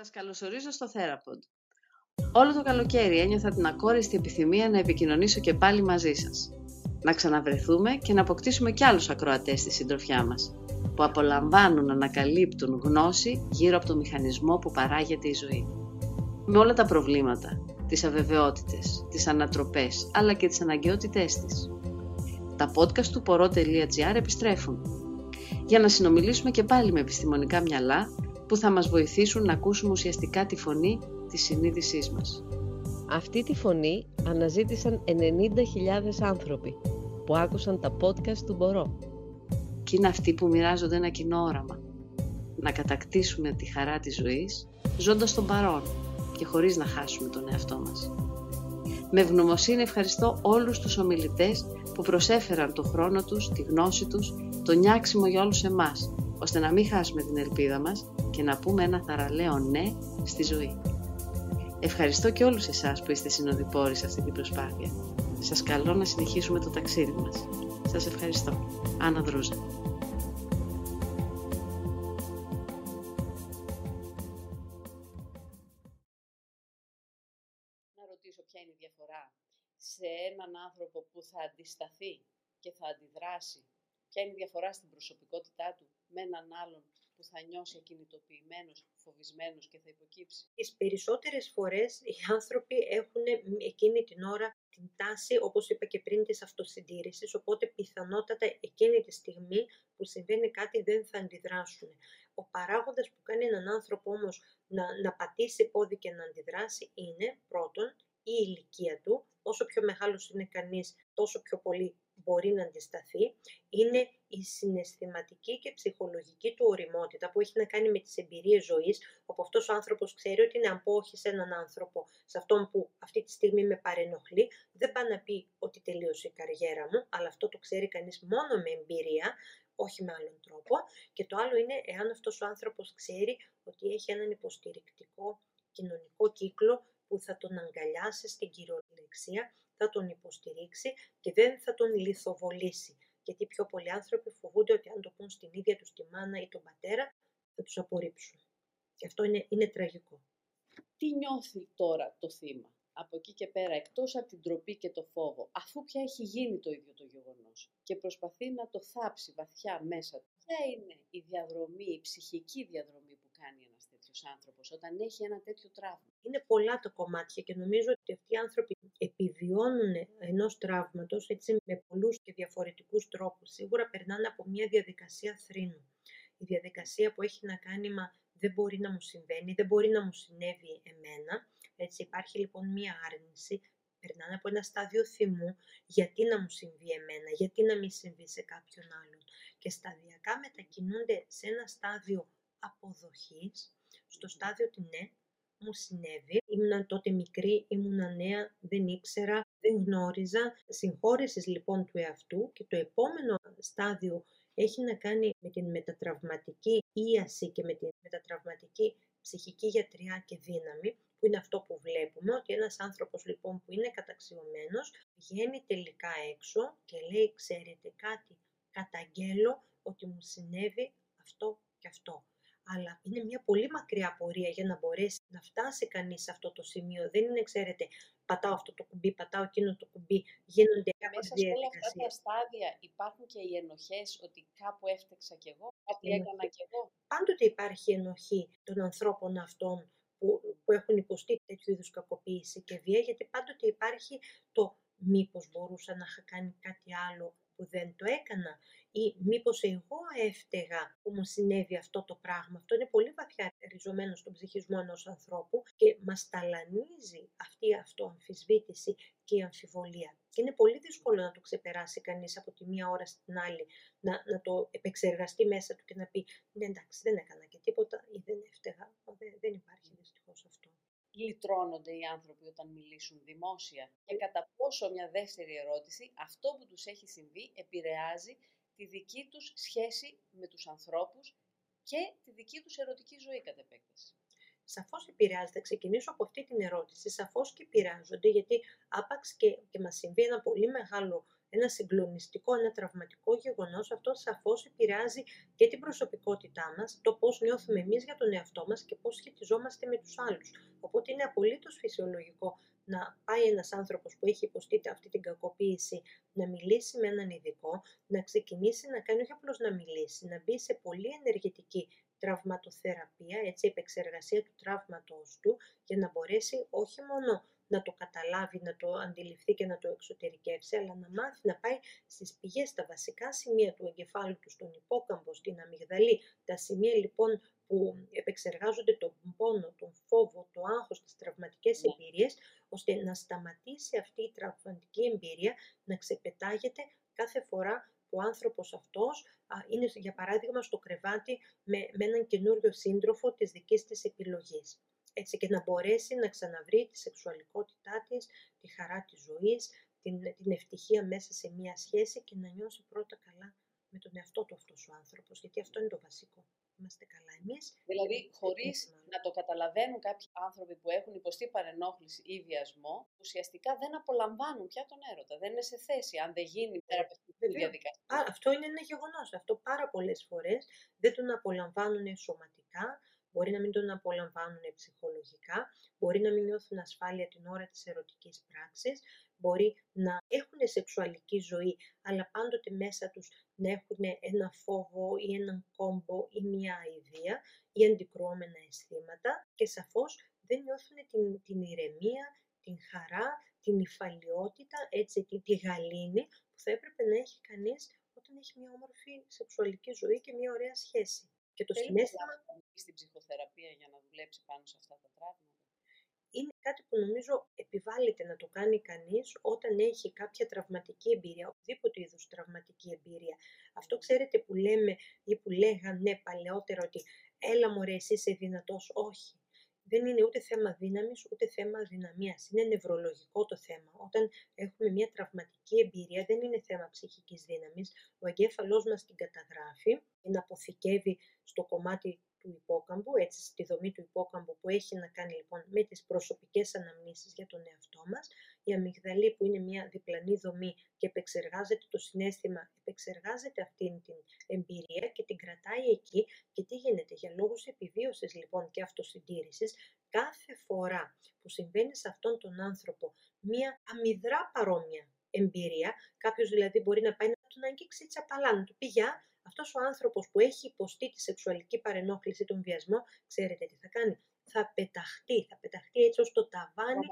Σας καλωσορίζω στο Therapod. Όλο το καλοκαίρι ένιωθα την ακόριστη επιθυμία να επικοινωνήσω και πάλι μαζί σας. Να ξαναβρεθούμε και να αποκτήσουμε κι άλλους ακροατές στη συντροφιά μας, που απολαμβάνουν να ανακαλύπτουν γνώση γύρω από το μηχανισμό που παράγεται η ζωή. Με όλα τα προβλήματα, τις αβεβαιότητες, τις ανατροπές, αλλά και τις αναγκαιότητές της. Τα podcast του poro.gr επιστρέφουν, για να συνομιλήσουμε και πάλι με επιστημονικά μυαλά που θα μας βοηθήσουν να ακούσουμε ουσιαστικά τη φωνή της συνείδησής μας. Αυτή τη φωνή αναζήτησαν 90.000 άνθρωποι που άκουσαν τα podcast του Μπορώ. Και είναι αυτοί που μοιράζονται ένα κοινό όραμα. Να κατακτήσουμε τη χαρά της ζωής, ζώντας τον παρόν και χωρίς να χάσουμε τον εαυτό μας. Με ευγνωμοσύνη ευχαριστώ όλους τους ομιλητές που προσέφεραν το χρόνο τους, τη γνώση τους, το νιάξιμο για όλους εμάς, ώστε να μην χάσουμε την ελπίδα μας και να πούμε ένα θαραλέο ναι στη ζωή. Ευχαριστώ και όλους εσάς που είστε συνοδοιπόροι σε αυτή την προσπάθεια. Σας καλώ να συνεχίσουμε το ταξίδι μας. Σας ευχαριστώ. Άννα Δρούζα. Να ρωτήσω ποια είναι η διαφορά σε έναν άνθρωπο που θα αντισταθεί και θα αντιδράσει. Ποια είναι η διαφορά στην προσωπικότητά του με έναν άλλον που θα νιώσει ακινητοποιημένος, φοβισμένος και θα υποκύψει. Τις περισσότερες φορές οι άνθρωποι έχουν εκείνη την ώρα την τάση, όπως είπα και πριν, της αυτοσυντήρησης, οπότε πιθανότατα εκείνη τη στιγμή που συμβαίνει κάτι δεν θα αντιδράσουν. Ο παράγοντας που κάνει έναν άνθρωπο όμως να, να πατήσει πόδι και να αντιδράσει είναι πρώτον η ηλικία του, όσο πιο μεγάλος είναι κανείς τόσο πιο πολύ μπορεί να αντισταθεί είναι η συναισθηματική και ψυχολογική του οριμότητα που έχει να κάνει με τις εμπειρίες ζωής, όπου αυτός ο άνθρωπος ξέρει ότι είναι απόχη σε έναν άνθρωπο, σε αυτόν που αυτή τη στιγμή με παρενοχλεί, δεν πάει να πει ότι τελείωσε η καριέρα μου, αλλά αυτό το ξέρει κανείς μόνο με εμπειρία, όχι με άλλον τρόπο. Και το άλλο είναι εάν αυτός ο άνθρωπος ξέρει ότι έχει έναν υποστηρικτικό κοινωνικό κύκλο που θα τον αγκαλιάσει στην κυριολεξία θα τον υποστηρίξει και δεν θα τον λιθοβολήσει. Γιατί πιο πολλοί άνθρωποι φοβούνται ότι αν το πούν στην ίδια τους τη μάνα ή τον πατέρα θα τους απορρίψουν. Και αυτό είναι, είναι τραγικό. Τι νιώθει τώρα το θύμα από εκεί και πέρα, εκτός από την τροπή και το φόβο, αφού πια έχει γίνει το ίδιο το γεγονός και προσπαθεί να το θάψει βαθιά μέσα του, ποια είναι η διαδρομή, η ψυχική διαδρομή που κάνει ένας τέτοιος άνθρωπος όταν έχει ένα τέτοιο τραύμα; Είναι πολλά τα κομμάτια και νομίζω ότι αυτοί οι άνθρωποι επιβιώνουν ενός τραύματος έτσι με πολλούς και διαφορετικούς τρόπους. Σίγουρα περνάνε από μια διαδικασία θρήνου. Η διαδικασία που έχει να κάνει μα δεν μπορεί να μου συμβαίνει, δεν μπορεί να μου συνέβη εμένα. Έτσι υπάρχει λοιπόν μια άρνηση, περνάνε από ένα στάδιο θυμού, γιατί να μου συμβεί εμένα, γιατί να μην συμβεί σε κάποιον άλλον. Και σταδιακά μετακινούνται σε ένα στάδιο αποδοχής, στο στάδιο ότι ναι, μου συνέβη. Ήμουν τότε μικρή, ήμουν νέα, δεν ήξερα, δεν γνώριζα. Συγχώρεσης λοιπόν του εαυτού και το επόμενο στάδιο έχει να κάνει με την μετατραυματική ίαση και με την μετατραυματική ψυχική γιατριά και δύναμη, που είναι αυτό που βλέπουμε, ότι ένας άνθρωπος λοιπόν που είναι καταξιωμένος βγαίνει τελικά έξω και λέει, ξέρετε κάτι, καταγγέλω ότι μου συνέβη αυτό και αυτό αλλά είναι μια πολύ μακριά πορεία για να μπορέσει να φτάσει κανείς σε αυτό το σημείο. Δεν είναι, ξέρετε, πατάω αυτό το κουμπί, πατάω εκείνο το κουμπί, γίνονται Μέσα σε όλα αυτά τα στάδια υπάρχουν και οι ενοχές ότι κάπου έφτεξα κι εγώ, κάτι έκανα κι εγώ; Πάντοτε υπάρχει ενοχή των ανθρώπων αυτών που, που έχουν υποστεί τέτοιου είδους κακοποίηση και βία, γιατί πάντοτε υπάρχει το μήπως μπορούσα να είχα κάνει κάτι άλλο που δεν το έκανα ή μήπως εγώ έφταιγα που μου συνέβη αυτό το πράγμα. Αυτό είναι πολύ βαθιά ριζωμένο στον ψυχισμό ενός ανθρώπου και μας ταλανίζει αυτή η αυτοαμφισβήτηση και η αμφιβολία. Και είναι πολύ δύσκολο να το ξεπεράσει κανείς από τη μία ώρα στην άλλη, να, να το επεξεργαστεί μέσα του και να πει «Ναι εντάξει δεν έκανα και τίποτα ή δεν έφταιγα». Δεν, δεν υπάρχει δυστυχώ αυτό λυτρώνονται οι άνθρωποι όταν μιλήσουν δημόσια και κατά πόσο μια δεύτερη ερώτηση, αυτό που τους έχει συμβεί επηρεάζει τη δική τους σχέση με τους ανθρώπους και τη δική τους ερωτική ζωή κατά επέκταση. Σαφώς επηρεάζεται. Θα ξεκινήσω από αυτή την ερώτηση. Σαφώς και επηρεάζονται, γιατί άπαξ και, και μας συμβεί ένα πολύ μεγάλο ένα συγκλονιστικό, ένα τραυματικό γεγονός, αυτό σαφώς επηρεάζει και την προσωπικότητά μας, το πώς νιώθουμε εμείς για τον εαυτό μας και πώς σχετιζόμαστε με τους άλλους. Οπότε είναι απολύτως φυσιολογικό να πάει ένας άνθρωπος που έχει υποστεί αυτή την κακοποίηση να μιλήσει με έναν ειδικό, να ξεκινήσει να κάνει όχι απλώς να μιλήσει, να μπει σε πολύ ενεργητική τραυματοθεραπεία, έτσι, επεξεργασία του τραύματος του, για να μπορέσει όχι μόνο να το καταλάβει, να το αντιληφθεί και να το εξωτερικεύσει, αλλά να μάθει να πάει στις πηγές, στα βασικά σημεία του εγκεφάλου του, στον υπόκαμπο, στην αμυγδαλή, τα σημεία λοιπόν που επεξεργάζονται τον πόνο, τον φόβο, το άγχος, τις τραυματικές ναι. εμπειρίες, ώστε να σταματήσει αυτή η τραυματική εμπειρία να ξεπετάγεται κάθε φορά που ο άνθρωπος αυτός είναι, για παράδειγμα, στο κρεβάτι με, με έναν καινούριο σύντροφο της δικής της επιλογής. Έτσι και να μπορέσει να ξαναβρει τη σεξουαλικότητά της, τη χαρά της ζωής, την, την ευτυχία μέσα σε μία σχέση και να νιώσει πρώτα καλά με τον εαυτό του αυτός ο άνθρωπος, γιατί αυτό είναι το βασικό είμαστε καλά εμείς. Δηλαδή, χωρίς να το καταλαβαίνουν κάποιοι άνθρωποι που έχουν υποστεί παρενόχληση ή βιασμό, ουσιαστικά δεν απολαμβάνουν πια τον έρωτα. Δεν είναι σε θέση, αν δεν γίνει η θεραπευτική διαδικασία. Α, αυτό είναι ένα γεγονός. Αυτό πάρα πολλές φορές δεν τον απολαμβάνουν σωματικά, μπορεί να μην τον απολαμβάνουν ψυχολογικά, μπορεί να μην νιώθουν ασφάλεια την ώρα της ερωτικής πράξης, μπορεί να έχουν σεξουαλική ζωή, αλλά πάντοτε μέσα τους να έχουν ένα φόβο ή έναν κόμπο ή μια αηδία ή αντικρουόμενα αισθήματα και σαφώς δεν νιώθουν την, την ηρεμία, την χαρά, την υφαλιότητα, έτσι, τη, τη γαλήνη που θα έπρεπε να έχει κανείς όταν έχει μια όμορφη σεξουαλική ζωή και μια ωραία σχέση. Και το συνέστημα... στην ψυχοθεραπεία για να δουλέψει πάνω σε αυτά τα πράγματα είναι κάτι που νομίζω επιβάλλεται να το κάνει κανείς όταν έχει κάποια τραυματική εμπειρία, οποιοδήποτε είδους τραυματική εμπειρία. Αυτό ξέρετε που λέμε ή που λέγανε παλαιότερα ότι έλα μωρέ εσύ είσαι δυνατός, όχι. Δεν είναι ούτε θέμα δύναμης, ούτε θέμα δυναμίας. Είναι νευρολογικό το θέμα. Όταν έχουμε μια τραυματική εμπειρία, δεν είναι θέμα ψυχικής δύναμης. Ο εγκέφαλός μας την καταγράφει, την αποθηκεύει στο κομμάτι του υπόκαμπου, έτσι στη δομή του υπόκαμπου που έχει να κάνει λοιπόν με τις προσωπικές αναμνήσεις για τον εαυτό μας. Η αμυγδαλή που είναι μια διπλανή δομή και επεξεργάζεται το συνέστημα, επεξεργάζεται αυτήν την εμπειρία και την κρατάει εκεί και τι γίνεται για λόγους επιβίωσης λοιπόν και αυτοσυντήρησης κάθε φορά που συμβαίνει σε αυτόν τον άνθρωπο μια αμυδρά παρόμοια εμπειρία, κάποιος δηλαδή μπορεί να πάει να τον αγγίξει τσαπαλά, να του πει γεια, αυτός ο άνθρωπος που έχει υποστεί τη σεξουαλική παρενόχληση, τον βιασμό, ξέρετε τι θα κάνει. Θα πεταχτεί, θα πεταχτεί έτσι ως το ταβάνι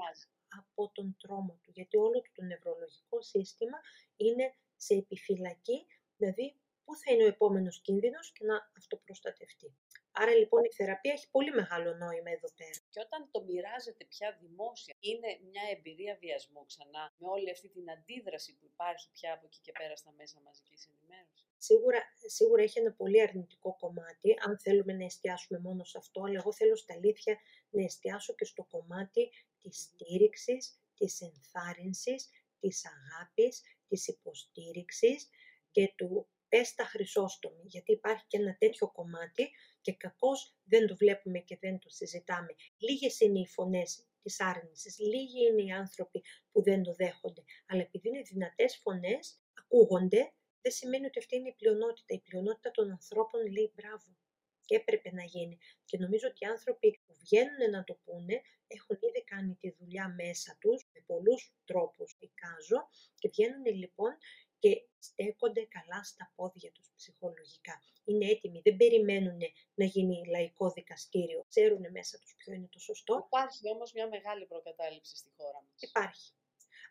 από τον τρόμο του. Γιατί όλο το νευρολογικό σύστημα είναι σε επιφυλακή, δηλαδή πού θα είναι ο επόμενος κίνδυνος και να αυτοπροστατευτεί. Άρα λοιπόν η θεραπεία έχει πολύ μεγάλο νόημα εδώ πέρα. Και όταν το μοιράζεται πια δημόσια, είναι μια εμπειρία βιασμού ξανά, με όλη αυτή την αντίδραση που υπάρχει πια από εκεί και πέρα στα μέσα μαζικής ενημέρωσης. Σίγουρα, σίγουρα έχει ένα πολύ αρνητικό κομμάτι, αν θέλουμε να εστιάσουμε μόνο σε αυτό, αλλά εγώ θέλω στα αλήθεια να εστιάσω και στο κομμάτι της στήριξης, της ενθάρρυνσης, της αγάπης, της υποστήριξης και του πες τα χρυσόστομη, γιατί υπάρχει και ένα τέτοιο κομμάτι και κακώς δεν το βλέπουμε και δεν το συζητάμε. Λίγες είναι οι φωνές της άρνησης, λίγοι είναι οι άνθρωποι που δεν το δέχονται, αλλά επειδή είναι δυνατές φωνές, ακούγονται, δεν σημαίνει ότι αυτή είναι η πλειονότητα. Η πλειονότητα των ανθρώπων λέει μπράβο και έπρεπε να γίνει. Και νομίζω ότι οι άνθρωποι που βγαίνουν να το πούνε έχουν ήδη κάνει τη δουλειά μέσα τους με πολλούς τρόπους, εικάζω, και βγαίνουν λοιπόν και στέκονται καλά στα πόδια τους ψυχολογικά. Είναι έτοιμοι, δεν περιμένουν να γίνει λαϊκό δικαστήριο. Ξέρουν μέσα τους ποιο είναι το σωστό. Υπάρχει όμως μια μεγάλη προκατάληψη στη χώρα μας. Υπάρχει.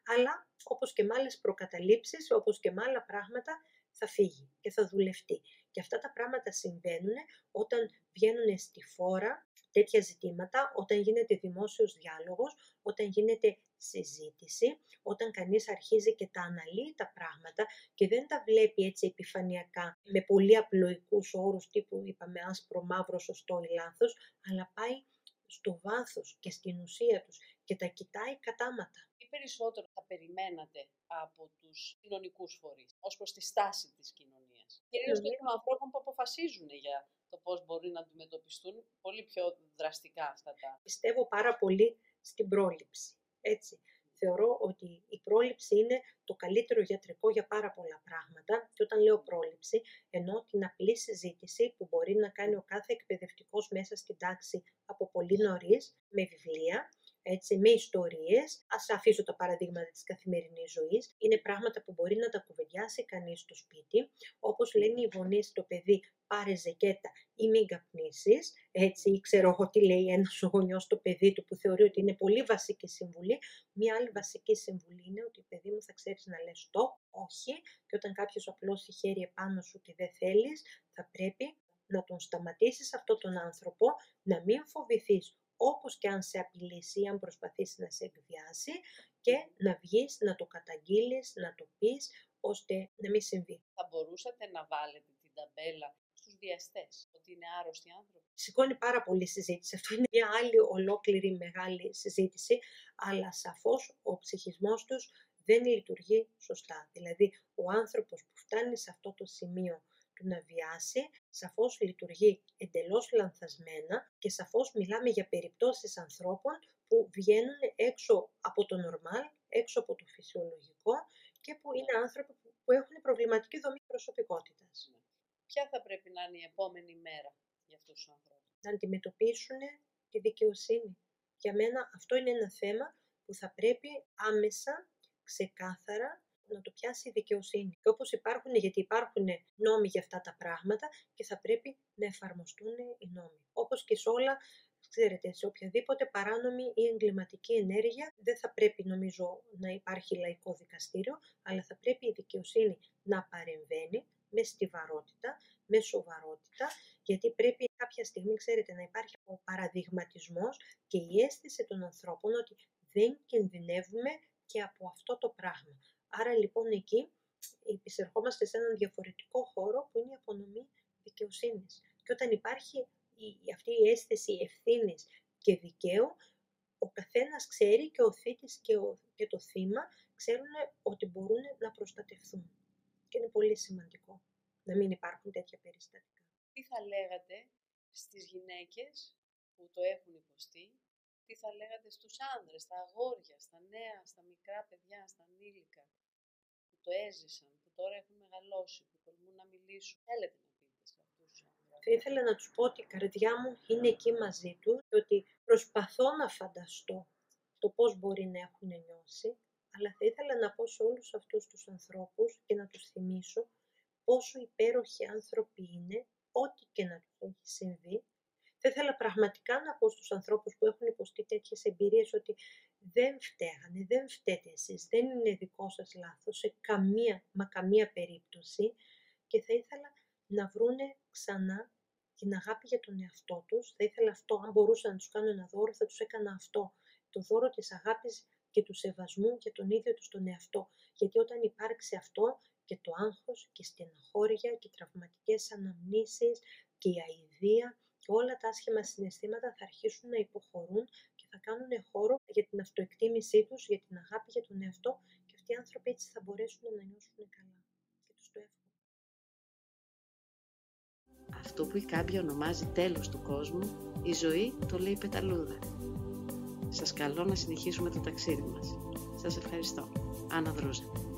Αλλά όπως και με άλλες προκαταλήψεις, όπως και με άλλα πράγματα, θα φύγει και θα δουλευτεί. Και αυτά τα πράγματα συμβαίνουν όταν βγαίνουν στη φόρα τέτοια ζητήματα, όταν γίνεται δημόσιος διάλογος, όταν γίνεται συζήτηση, όταν κανείς αρχίζει και τα αναλύει τα πράγματα και δεν τα βλέπει έτσι επιφανειακά με πολύ απλοϊκούς όρους τύπου είπαμε άσπρο, μαύρο, σωστό ή λάθος, αλλά πάει στο βάθος και στην ουσία τους και τα κοιτάει κατάματα. Τι περισσότερο θα περιμένατε από τους κοινωνικούς φορείς ως προς τη στάση της κοινωνίας; Κυρίως των ανθρώπων που αποφασίζουν για το πώς μπορεί να αντιμετωπιστούν πολύ πιο δραστικά αυτά τα... Πιστεύω πάρα πολύ στην πρόληψη. Έτσι. θεωρώ ότι η πρόληψη είναι το καλύτερο γιατρικό για πάρα πολλά πράγματα και όταν λέω πρόληψη εννοώ την απλή συζήτηση που μπορεί να κάνει ο κάθε εκπαιδευτικός μέσα στην τάξη από πολύ νωρίς με βιβλία έτσι, με ιστορίες. Ας αφήσω τα παραδείγματα της καθημερινής ζωής. Είναι πράγματα που μπορεί να τα κουβεντιάσει κανείς στο σπίτι. Όπως λένε οι γονείς στο παιδί, πάρε ζεκέτα ή μην καπνίσεις. Έτσι, ξέρω εγώ τι λέει ένας γονιός στο παιδί του που θεωρεί ότι είναι πολύ βασική συμβουλή. Μία άλλη βασική συμβουλή είναι ότι παιδί μου θα ξέρεις να λες το, όχι, και όταν κάποιος απλώσει χέρι επάνω σου και δεν θέλεις, θα πρέπει να τον σταματήσεις αυτό τον άνθρωπο, να μην φοβηθείς όπως και αν σε απειλήσει ή αν προσπαθήσεις να σε εκβιάσει και να βγεις, να το καταγγείλεις, να το πεις, ώστε να μην συμβεί. Θα μπορούσατε να βάλετε την ταμπέλα στους βιαστές, ότι είναι άρρωστοι άνθρωποι; Σηκώνει πάρα πολύ συζήτηση. Αυτό είναι μια άλλη ολόκληρη μεγάλη συζήτηση, αλλά σαφώς ο ψυχισμός τους δεν λειτουργεί σωστά. Δηλαδή, ο άνθρωπος που φτάνει σε αυτό το σημείο του να βιάσει, σαφώς λειτουργεί εντελώς λανθασμένα και σαφώς μιλάμε για περιπτώσεις ανθρώπων που βγαίνουν έξω από το νορμάλ, έξω από το φυσιολογικό και που είναι άνθρωποι που έχουν προβληματική δομή προσωπικότητας. Ναι. Ποια θα πρέπει να είναι η επόμενη μέρα για αυτούς τους ανθρώπους; Να αντιμετωπίσουν τη δικαιοσύνη. Για μένα αυτό είναι ένα θέμα που θα πρέπει άμεσα, ξεκάθαρα να το πιάσει η δικαιοσύνη. Και όπως υπάρχουν, γιατί υπάρχουν νόμοι για αυτά τα πράγματα και θα πρέπει να εφαρμοστούν οι νόμοι. Όπως και σε όλα, ξέρετε, σε οποιαδήποτε παράνομη ή εγκληματική ενέργεια δεν θα πρέπει νομίζω να υπάρχει λαϊκό δικαστήριο, αλλά θα πρέπει η δικαιοσύνη να παρεμβαίνει με στιβαρότητα, με σοβαρότητα, γιατί πρέπει κάποια στιγμή, ξέρετε, να υπάρχει ο παραδειγματισμός και η αίσθηση των ανθρώπων ότι δεν κινδυνεύουμε και από αυτό το πράγμα. Άρα λοιπόν εκεί επισερχόμαστε σε έναν διαφορετικό χώρο που είναι η απονομή δικαιοσύνης. Και όταν υπάρχει η, αυτή η αίσθηση ευθύνης και δικαίου, ο καθένας ξέρει και ο θήτης και, ο, και το θύμα ξέρουν ότι μπορούν να προστατευθούν. Και είναι πολύ σημαντικό να μην υπάρχουν τέτοια περιστατικά. Τι θα λέγατε στις γυναίκες που το έχουν υποστεί, τι θα λέγατε στους άνδρες, στα αγόρια, στα νέα, στα μικρά παιδιά, στα ανήλικα, το έζησαν, που τώρα έχουν μεγαλώσει, που τολμούν να μιλήσουν. Θέλετε να πείτε σε αυτούς τους ανθρώπους. Θα ήθελα να τους πω ότι η καρδιά μου είναι εκεί μαζί τους και ότι προσπαθώ να φανταστώ το πώς μπορεί να έχουν νιώσει, αλλά θα ήθελα να πω σε όλους αυτούς τους ανθρώπους και να τους θυμίσω πόσο υπέροχοι άνθρωποι είναι, ό,τι και να τους έχει συμβεί. Θα ήθελα πραγματικά να πω στους ανθρώπους που έχουν υποστεί τέτοιες εμπειρίες ότι δεν φταίγανε, δεν φταίτε εσείς, δεν είναι δικό σας λάθος σε καμία, μα καμία περίπτωση και θα ήθελα να βρούνε ξανά την αγάπη για τον εαυτό τους. Θα ήθελα αυτό, αν μπορούσα να τους κάνω ένα δώρο, θα τους έκανα αυτό. Το δώρο της αγάπης και του σεβασμού για τον ίδιο τους τον εαυτό. Γιατί όταν υπάρξει αυτό και το άγχος και η στεναχώρια και οι τραυματικές αναμνήσεις και η αηδία και όλα τα άσχημα συναισθήματα θα αρχίσουν να υποχωρούν θα κάνουν χώρο για την αυτοεκτίμησή τους, για την αγάπη για τον εαυτό και αυτοί οι άνθρωποι έτσι θα μπορέσουν να νιώσουν καλά. Και τους το εύχομαι. Αυτό που η Κάμπια ονομάζει τέλος του κόσμου, η ζωή το λέει πεταλούδα. Σας καλώ να συνεχίσουμε το ταξίδι μας. Σας ευχαριστώ. Άννα Δρούζα.